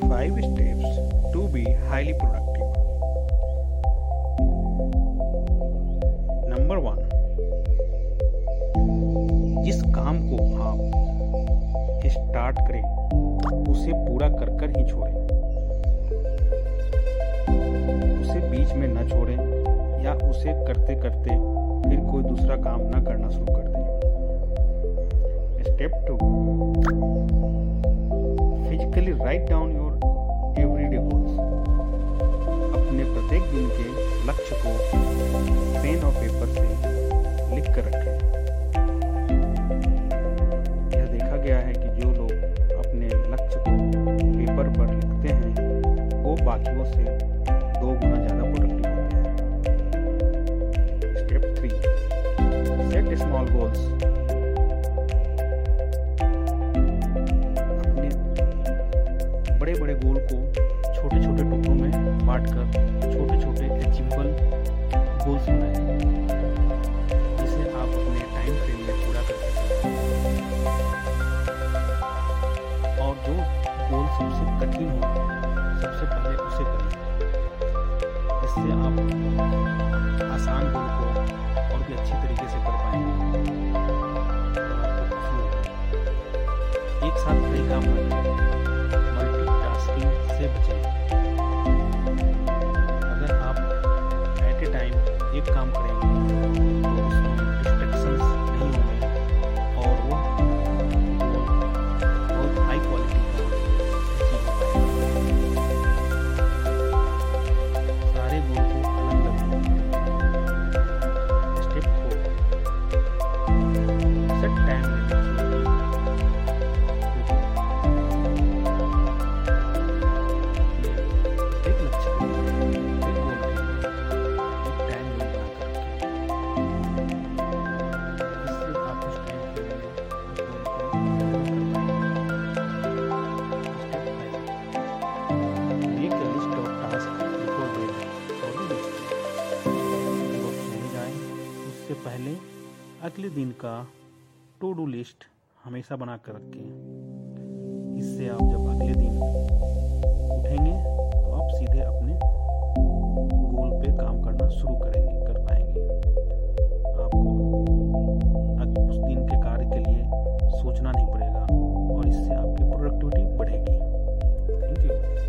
5 steps to be highly productive. Number one जिस काम को आप स्टार्ट करें, उसे पूरा कर कर ही छोड़ें उसे बीच में न छोड़ें या उसे करते करते फिर कोई दूसरा काम न करना शुरू कर दें step two write down your everyday goals अपने प्रत्येक दिन के लक्ष्य को पेन और पेपर से लिख कर रखें। यह देखा गया है कि जो लोग अपने लक्ष्य को पेपर पर लिखते हैं, वो बाकियों से दो गुना ज़्यादा प्रोडक्टिव होते हैं। Step three set small goals बड़े बड़े गोल को छोटे छोटे टुकड़ों में बांटकर छोटे छोटे अचीवेबल गोल्स बनाएँ जिसे आप अपने टाइम फ्रेम में पूरा कर सकें। और जो गोल सबसे कठिन हो, सबसे पहले उसे करें। इससे आप आसान गोल को और भी अच्छी तरीके से कर पाएँगे। एक साथ कई काम न करें एक काम करेंगे। पहले अगले दिन का टू डू लिस्ट हमेशा बना कर रखें। इससे आप जब अगले दिन उठेंगे तो आप सीधे अपने गोल पे काम करना शुरू करेंगे, कर पाएँगे। आपको उस दिन के कार्य के लिए सोचना नहीं पड़ेगा और इससे आपकी प्रोडक्टिविटी बढ़ेगी। Thank you